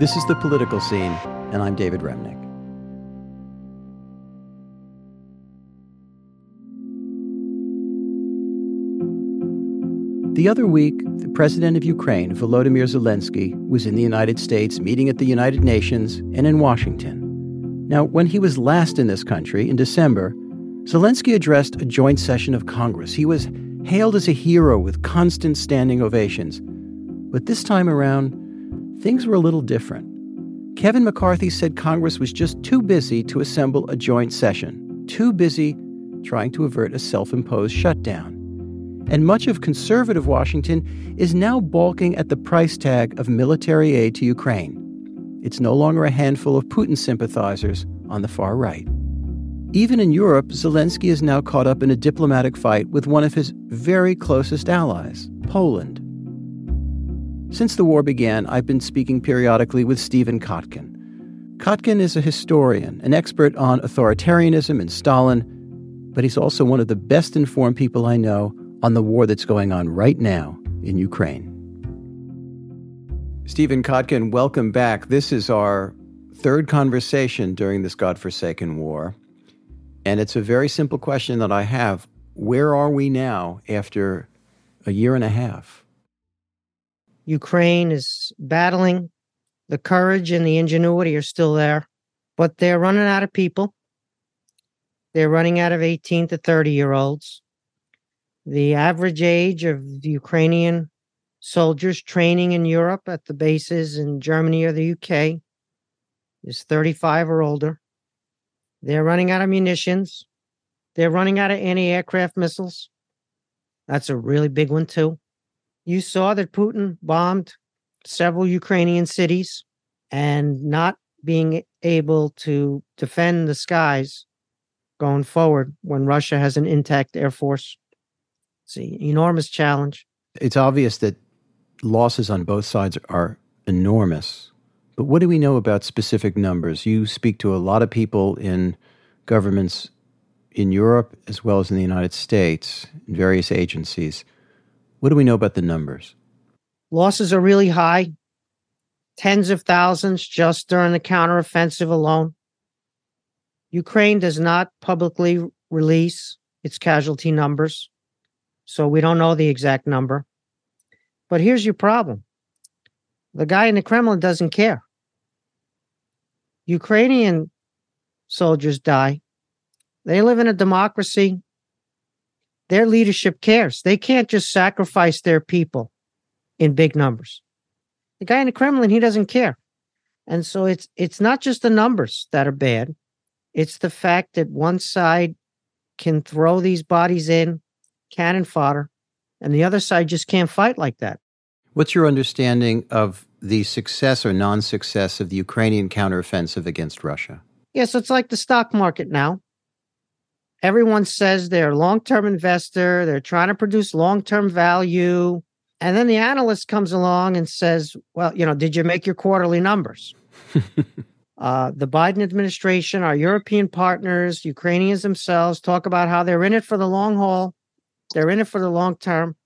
This is The Political Scene, and I'm David Remnick. The other week, the president of Ukraine, Volodymyr Zelensky, was in the United States meeting at the United Nations and in Washington. Now, when he was last in this country in December, Zelensky addressed a joint session of Congress. He was hailed as a hero with constant standing ovations. But this time around, things were a little different. Kevin McCarthy said Congress was just too busy to assemble a joint session, too busy trying to avert a self imposed shutdown and much of conservative Washington is now balking at the price tag of military aid to Ukraine. It's no longer a handful of Putin sympathizers on the far right. Even in Europe, Zelensky is now caught up in a diplomatic fight with one of his very closest allies, Poland. Since the war began, I've been speaking periodically with Stephen Kotkin. Kotkin is a historian, an expert on authoritarianism and Stalin, but he's also one of the best informed people I know on the war that's going on right now in Ukraine. Stephen Kotkin, welcome back. This is our third conversation during this godforsaken war. And it's a very simple question that I have. Where are we now after a year and a half? Ukraine is battling. The courage and the ingenuity are still there, but they're running out of people. They're running out of 18 to 30 year olds. The average age of Ukrainian soldiers training in Europe at the bases in Germany or the UK is 35 or older. They're running out of munitions. They're running out of anti aircraft missiles. That's a really big one, too. You saw that Putin bombed several Ukrainian cities and not being able to defend the skies going forward when Russia has an intact air force. It's an enormous challenge. It's obvious that losses on both sides are enormous. But what do we know about specific numbers? You speak to a lot of people in governments in Europe as well as in the United States, in various agencies. What do we know about the numbers? Losses are really high, tens of thousands just during the counteroffensive alone. Ukraine does not publicly release its casualty numbers. So we don't know the exact number. But here's your problem the guy in the Kremlin doesn't care. Ukrainian soldiers die. They live in a democracy. Their leadership cares. They can't just sacrifice their people in big numbers. The guy in the Kremlin, he doesn't care. And so it's it's not just the numbers that are bad. It's the fact that one side can throw these bodies in cannon fodder, and the other side just can't fight like that. What's your understanding of the success or non success of the Ukrainian counteroffensive against Russia? Yeah, so it's like the stock market now. Everyone says they're a long term investor, they're trying to produce long term value. And then the analyst comes along and says, Well, you know, did you make your quarterly numbers? uh, the Biden administration, our European partners, Ukrainians themselves talk about how they're in it for the long haul. They're in it for the long term.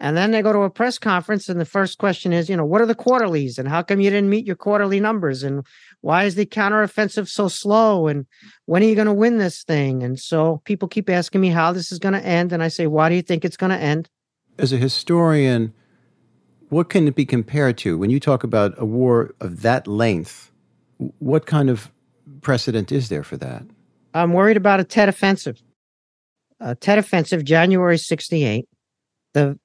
And then they go to a press conference, and the first question is, you know, what are the quarterlies, and how come you didn't meet your quarterly numbers, and why is the counteroffensive so slow, and when are you going to win this thing? And so people keep asking me how this is going to end, and I say, why do you think it's going to end? As a historian, what can it be compared to when you talk about a war of that length? What kind of precedent is there for that? I'm worried about a Tet offensive uh, Tet Offensive, January 68, the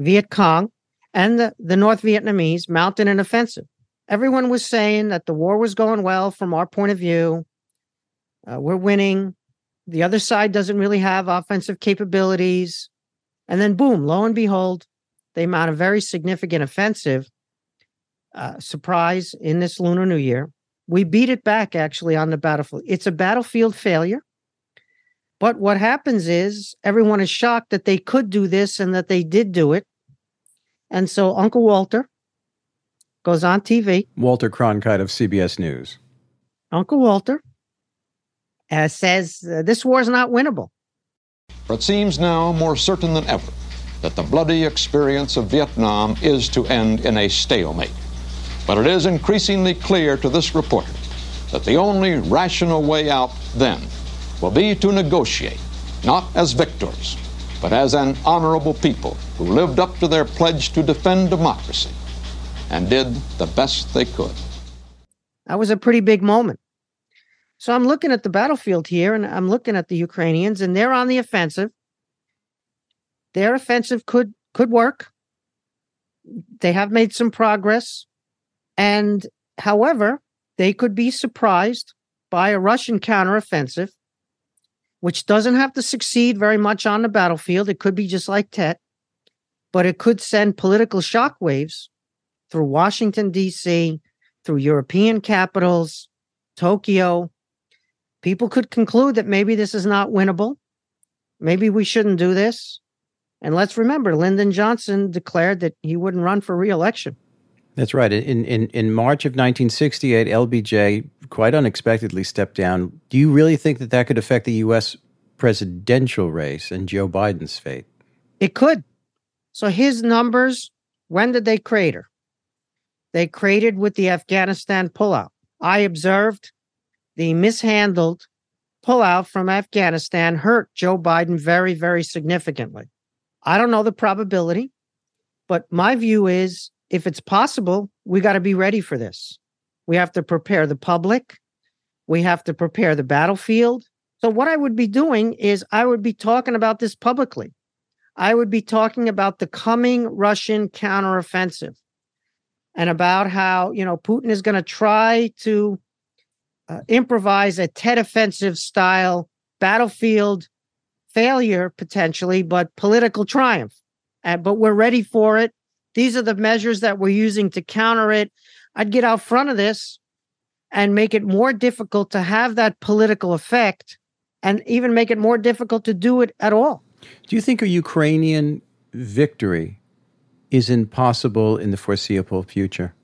Viet Cong and the, the North Vietnamese mounted an offensive. Everyone was saying that the war was going well from our point of view. Uh, we're winning. The other side doesn't really have offensive capabilities. And then, boom, lo and behold, they mount a very significant offensive uh, surprise in this Lunar New Year. We beat it back actually on the battlefield. It's a battlefield failure. But what happens is everyone is shocked that they could do this and that they did do it. And so Uncle Walter goes on TV. Walter Cronkite of CBS News. Uncle Walter uh, says uh, this war is not winnable. It seems now more certain than ever that the bloody experience of Vietnam is to end in a stalemate. But it is increasingly clear to this reporter that the only rational way out then will be to negotiate, not as victors, but as an honorable people who lived up to their pledge to defend democracy and did the best they could. That was a pretty big moment. So I'm looking at the battlefield here and I'm looking at the Ukrainians and they're on the offensive. Their offensive could could work. They have made some progress. And however, they could be surprised by a Russian counteroffensive, which doesn't have to succeed very much on the battlefield. It could be just like Tet, but it could send political shockwaves through Washington, D.C., through European capitals, Tokyo. People could conclude that maybe this is not winnable. Maybe we shouldn't do this. And let's remember, Lyndon Johnson declared that he wouldn't run for reelection. That's right. In, in, in March of 1968, LBJ quite unexpectedly stepped down. Do you really think that that could affect the U.S. presidential race and Joe Biden's fate? It could. So his numbers, when did they crater? They created with the Afghanistan pullout. I observed the mishandled pullout from Afghanistan hurt Joe Biden very, very significantly. I don't know the probability, but my view is if it's possible, we got to be ready for this. We have to prepare the public. We have to prepare the battlefield. So, what I would be doing is I would be talking about this publicly. I would be talking about the coming Russian counteroffensive and about how, you know, Putin is going to try to uh, improvise a Tet offensive style battlefield failure potentially, but political triumph. Uh, but we're ready for it. These are the measures that we're using to counter it. I'd get out front of this and make it more difficult to have that political effect and even make it more difficult to do it at all. Do you think a Ukrainian victory is impossible in the foreseeable future?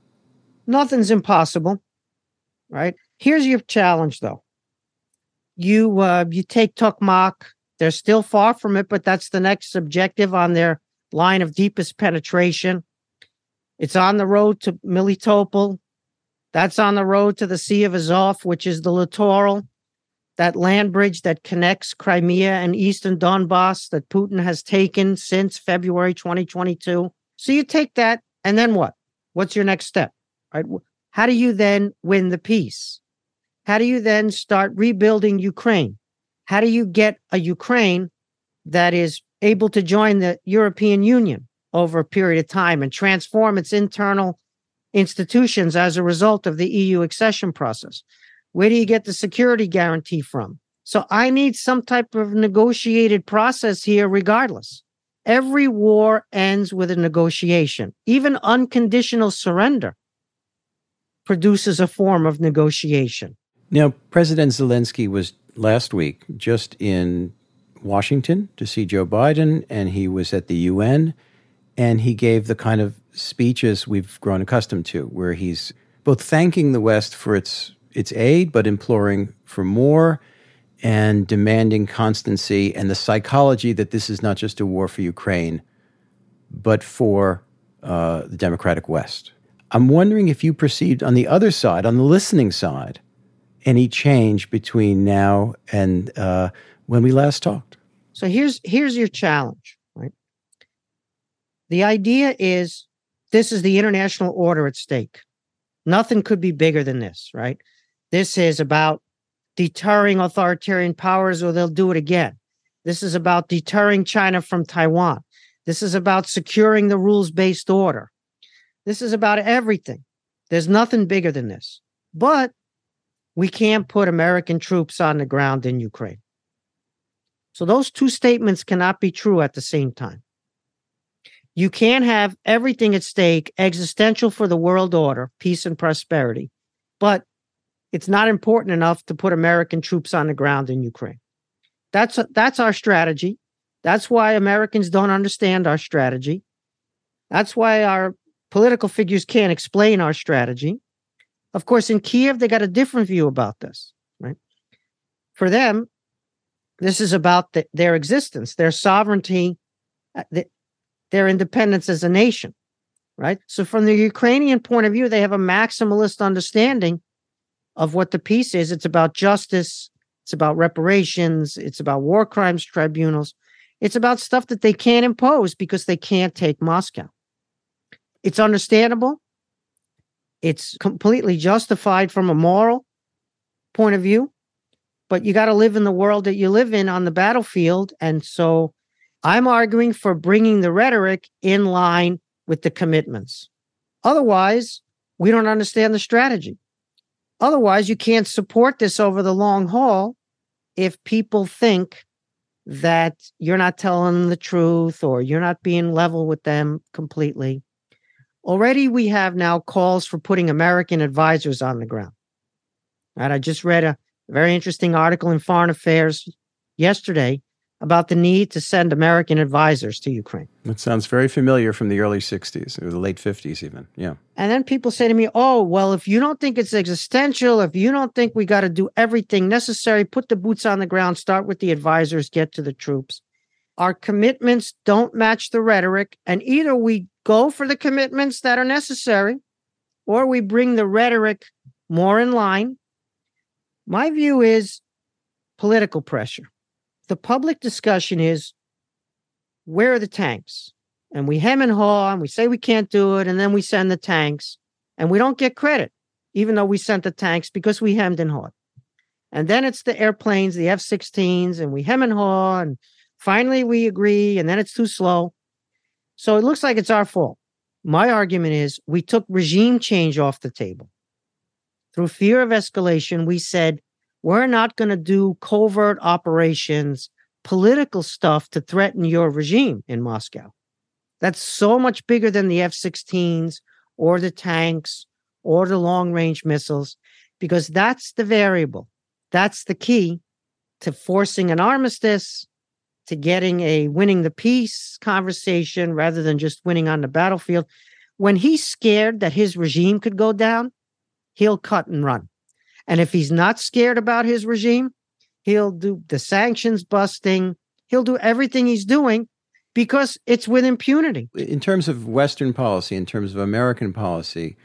Nothing's impossible, right? Here's your challenge, though. You uh, you take Tokmak. They're still far from it, but that's the next objective on their line of deepest penetration. It's on the road to Melitopol. That's on the road to the Sea of Azov, which is the littoral, that land bridge that connects Crimea and eastern Donbass that Putin has taken since February 2022. So you take that, and then what? What's your next step? Right? How do you then win the peace? How do you then start rebuilding Ukraine? How do you get a Ukraine that is able to join the European Union over a period of time and transform its internal institutions as a result of the EU accession process? Where do you get the security guarantee from? So I need some type of negotiated process here, regardless. Every war ends with a negotiation. Even unconditional surrender produces a form of negotiation. Now, President Zelensky was last week just in Washington to see Joe Biden, and he was at the UN, and he gave the kind of speeches we've grown accustomed to, where he's both thanking the West for its its aid, but imploring for more and demanding constancy and the psychology that this is not just a war for Ukraine, but for uh, the democratic West. I'm wondering if you perceived on the other side, on the listening side, any change between now and uh, when we last talked. So here's here's your challenge, right? The idea is this is the international order at stake. Nothing could be bigger than this, right? This is about deterring authoritarian powers or they'll do it again. This is about deterring China from Taiwan. This is about securing the rules based order. This is about everything. There's nothing bigger than this. But we can't put American troops on the ground in Ukraine. So those two statements cannot be true at the same time. You can't have everything at stake, existential for the world order, peace and prosperity, but it's not important enough to put American troops on the ground in Ukraine. That's that's our strategy. That's why Americans don't understand our strategy. That's why our political figures can't explain our strategy. Of course, in Kiev, they got a different view about this, right? For them, this is about the, their existence, their sovereignty, uh, their independence as a nation. right? So, from the Ukrainian point of view, they have a maximalist understanding of what the peace is. It's about justice, it's about reparations, it's about war crimes tribunals, it's about stuff that they can't impose because they can't take Moscow. It's understandable. It's completely justified from a moral point of view, but you got to live in the world that you live in on the battlefield. And so I'm arguing for bringing the rhetoric in line with the commitments. Otherwise, we don't understand the strategy. Otherwise, you can't support this over the long haul if people think that you're not telling them the truth or you're not being level with them completely. Already, we have now calls for putting American advisors on the ground. Right? I just read a very interesting article in Foreign Affairs yesterday about the need to send American advisors to Ukraine. That sounds very familiar from the early 60s or the late 50s, even. Yeah. And then people say to me, oh, well, if you don't think it's existential, if you don't think we got to do everything necessary, put the boots on the ground, start with the advisors, get to the troops. Our commitments don't match the rhetoric. And either we go for the commitments that are necessary or we bring the rhetoric more in line. My view is political pressure the public discussion is where are the tanks? And we hem and haw and we say we can't do it. And then we send the tanks and we don't get credit, even though we sent the tanks because we hemmed and hawed. And then it's the airplanes, the F 16s, and we hem and haw. And finally we agree. And then it's too slow. So it looks like it's our fault. My argument is we took regime change off the table. Through fear of escalation, we said we're not going to do covert operations, political stuff to threaten your regime in Moscow. That's so much bigger than the F 16s or the tanks or the long range missiles, because that's the variable. That's the key to forcing an armistice, to getting a winning the peace conversation rather than just winning on the battlefield. When he's scared that his regime could go down, he'll cut and run. And if he's not scared about his regime, he'll do the sanctions busting, he'll do everything he's doing because it's with impunity. In terms of Western policy, in terms of American policy,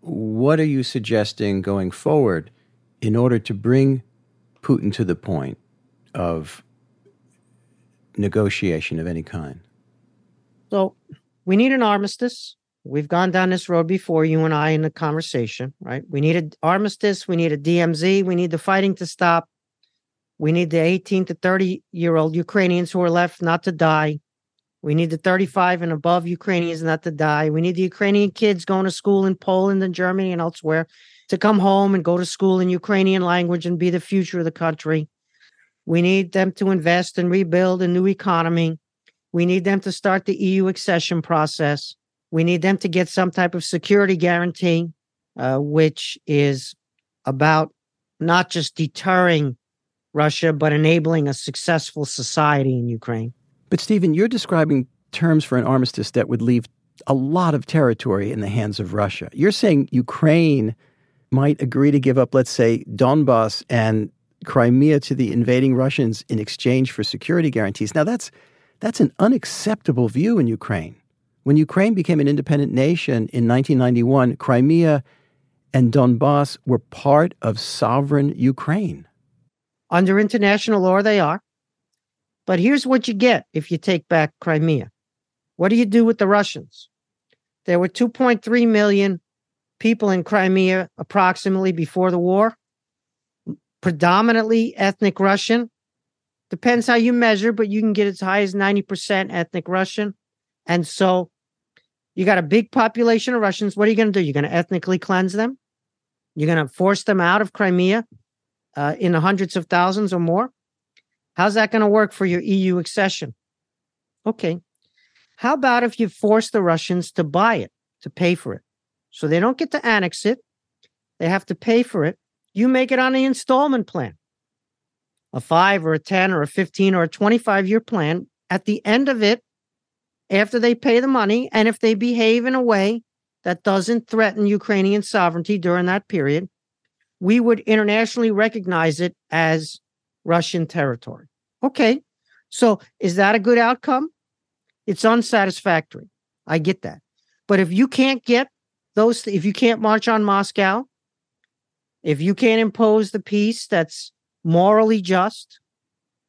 what are you suggesting going forward in order to bring Putin to the point of negotiation of any kind? So we need an armistice. We've gone down this road before, you and I, in the conversation, right? We need an armistice. We need a DMZ. We need the fighting to stop. We need the 18 to 30 year old Ukrainians who are left not to die. We need the 35 and above Ukrainians not to die. We need the Ukrainian kids going to school in Poland and Germany and elsewhere to come home and go to school in Ukrainian language and be the future of the country. We need them to invest and rebuild a new economy. We need them to start the EU accession process. We need them to get some type of security guarantee, uh, which is about not just deterring Russia, but enabling a successful society in Ukraine. But, Stephen, you're describing terms for an armistice that would leave a lot of territory in the hands of Russia. You're saying Ukraine might agree to give up, let's say, Donbass and Crimea to the invading Russians in exchange for security guarantees. Now, that's that's an unacceptable view in Ukraine. When Ukraine became an independent nation in 1991, Crimea and Donbass were part of sovereign Ukraine. Under international law, they are. But here's what you get if you take back Crimea. What do you do with the Russians? There were 2.3 million people in Crimea approximately before the war, predominantly ethnic Russian. Depends how you measure, but you can get as high as 90% ethnic Russian. And so you got a big population of Russians. What are you going to do? You're going to ethnically cleanse them? You're going to force them out of Crimea uh, in the hundreds of thousands or more? How's that going to work for your EU accession? Okay. How about if you force the Russians to buy it, to pay for it? So they don't get to annex it, they have to pay for it. You make it on the installment plan a five or a 10 or a 15 or a 25 year plan. At the end of it, after they pay the money and if they behave in a way that doesn't threaten Ukrainian sovereignty during that period, we would internationally recognize it as Russian territory. Okay. So is that a good outcome? It's unsatisfactory. I get that. But if you can't get those, if you can't march on Moscow, if you can't impose the peace that's morally just,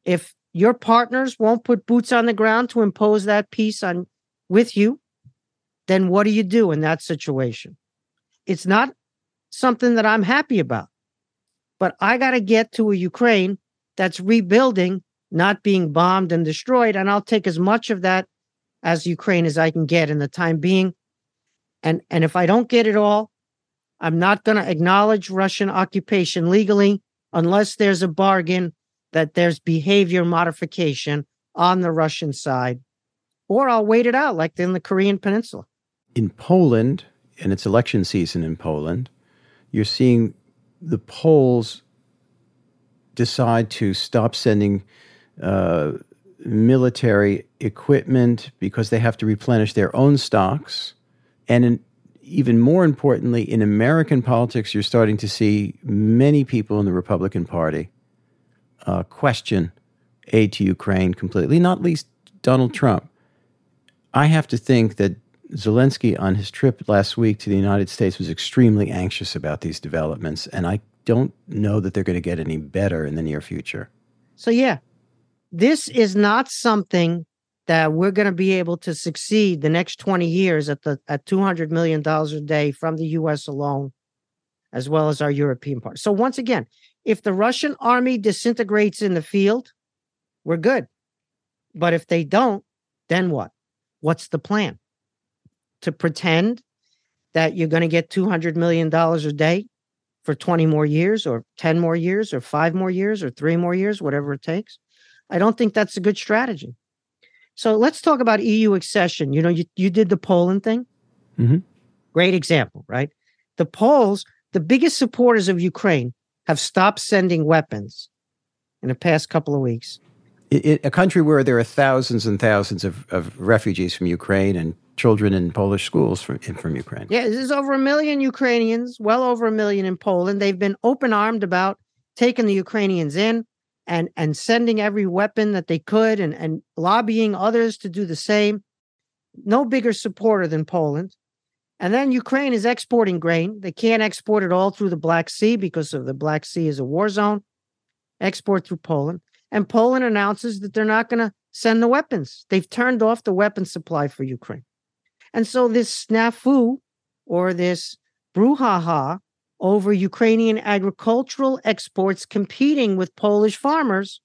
if your partners won't put boots on the ground to impose that peace on with you, then what do you do in that situation? It's not something that I'm happy about. But I got to get to a Ukraine that's rebuilding, not being bombed and destroyed. And I'll take as much of that as Ukraine as I can get in the time being. And, and if I don't get it all, I'm not going to acknowledge Russian occupation legally unless there's a bargain that there's behavior modification on the Russian side, or I'll wait it out like in the Korean Peninsula. In Poland, and it's election season in Poland, you're seeing the Poles decide to stop sending uh, military equipment because they have to replenish their own stocks. And in, even more importantly, in American politics, you're starting to see many people in the Republican Party uh, question aid to Ukraine completely, not least Donald Trump. I have to think that Zelensky, on his trip last week to the United States, was extremely anxious about these developments, and I don't know that they're going to get any better in the near future. So, yeah, this is not something that we're going to be able to succeed the next 20 years at the at 200 million dollars a day from the US alone as well as our European part. So once again, if the Russian army disintegrates in the field, we're good. But if they don't, then what? What's the plan? To pretend that you're going to get $200 million a day for 20 more years or 10 more years or five more years or three more years, whatever it takes. I don't think that's a good strategy. So let's talk about EU accession. You know, you, you did the Poland thing. Mm-hmm. Great example, right? The Poles, the biggest supporters of Ukraine, have stopped sending weapons in the past couple of weeks. In a country where there are thousands and thousands of, of refugees from Ukraine and children in Polish schools from, from Ukraine. Yeah, there's over a million Ukrainians, well over a million in Poland. They've been open armed about taking the Ukrainians in and and sending every weapon that they could and and lobbying others to do the same. No bigger supporter than Poland. And then Ukraine is exporting grain. They can't export it all through the Black Sea because of the Black Sea is a war zone. Export through Poland. And Poland announces that they're not going to send the weapons. They've turned off the weapon supply for Ukraine. And so this snafu or this brouhaha over Ukrainian agricultural exports competing with Polish farmers,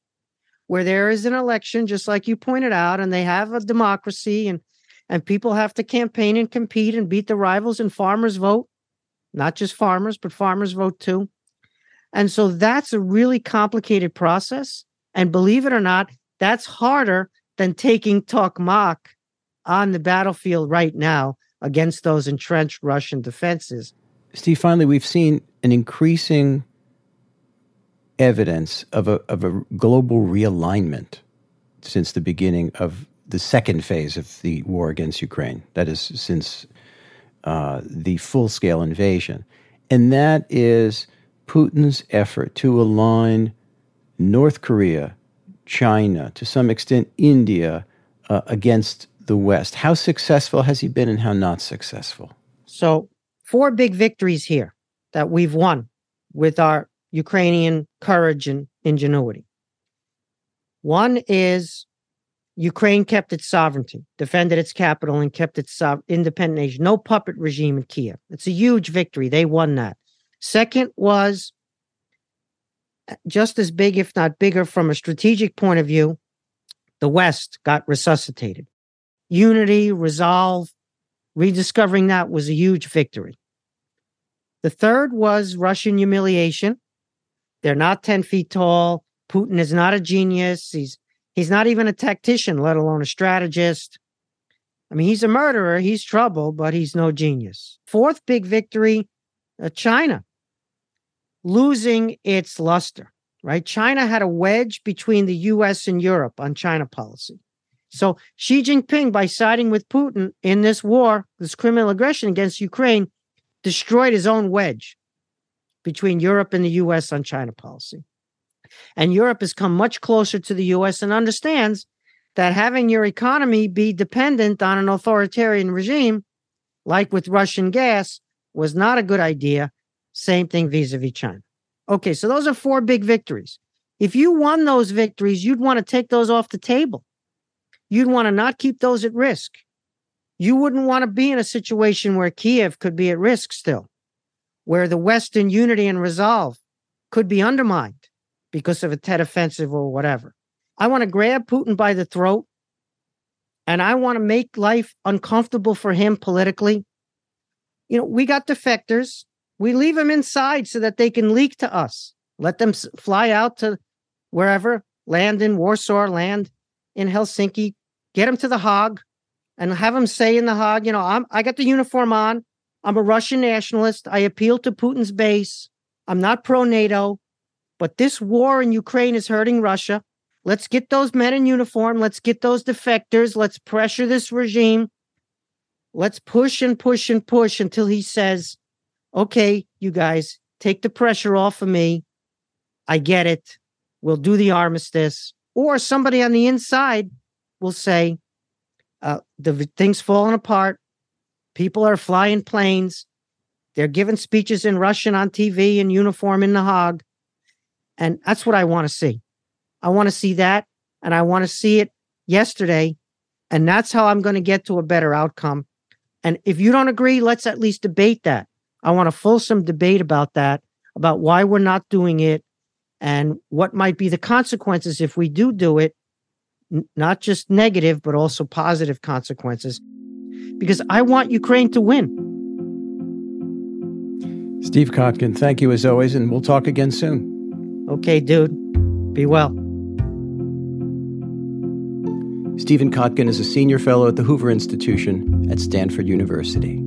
where there is an election, just like you pointed out, and they have a democracy and and people have to campaign and compete and beat the rivals and farmers vote, not just farmers, but farmers vote too. And so that's a really complicated process. And believe it or not, that's harder than taking Tokmak on the battlefield right now against those entrenched Russian defenses. Steve, finally, we've seen an increasing evidence of a, of a global realignment since the beginning of the second phase of the war against Ukraine. That is, since uh, the full scale invasion. And that is Putin's effort to align North Korea, China, to some extent India, uh, against the West. How successful has he been and how not successful? So, four big victories here that we've won with our Ukrainian courage and ingenuity. One is Ukraine kept its sovereignty, defended its capital, and kept its independent nation. No puppet regime in Kiev. It's a huge victory. They won that. Second was uh, just as big, if not bigger, from a strategic point of view, the West got resuscitated unity, resolve, rediscovering that was a huge victory. The third was Russian humiliation. They're not 10 feet tall. Putin is not a genius. He's he's not even a tactician, let alone a strategist. I mean, he's a murderer, he's trouble, but he's no genius. Fourth big victory, uh, China losing its luster, right? China had a wedge between the US and Europe on China policy. So Xi Jinping, by siding with Putin in this war, this criminal aggression against Ukraine, destroyed his own wedge between Europe and the US on China policy. And Europe has come much closer to the US and understands that having your economy be dependent on an authoritarian regime like with Russian gas, was not a good idea. Same thing vis a vis China. Okay, so those are four big victories. If you won those victories, you'd want to take those off the table. You'd want to not keep those at risk. You wouldn't want to be in a situation where Kiev could be at risk still, where the Western unity and resolve could be undermined because of a Tet offensive or whatever. I want to grab Putin by the throat and I want to make life uncomfortable for him politically. You know, we got defectors. We leave them inside so that they can leak to us. Let them fly out to wherever, land in Warsaw, land in Helsinki, get them to the Hague and have them say in the Hague, you know, I'm, I got the uniform on. I'm a Russian nationalist. I appeal to Putin's base. I'm not pro NATO, but this war in Ukraine is hurting Russia. Let's get those men in uniform. Let's get those defectors. Let's pressure this regime. Let's push and push and push until he says, okay, you guys, take the pressure off of me. I get it. We'll do the armistice. Or somebody on the inside will say, uh, the thing's falling apart. People are flying planes. They're giving speeches in Russian on TV in uniform in the Hague. And that's what I want to see. I want to see that. And I want to see it yesterday. And that's how I'm going to get to a better outcome. And if you don't agree, let's at least debate that. I want a fulsome debate about that, about why we're not doing it and what might be the consequences if we do do it, N- not just negative, but also positive consequences. Because I want Ukraine to win. Steve Kotkin, thank you as always, and we'll talk again soon. Okay, dude. Be well. Stephen Kotkin is a senior fellow at the Hoover Institution at Stanford University.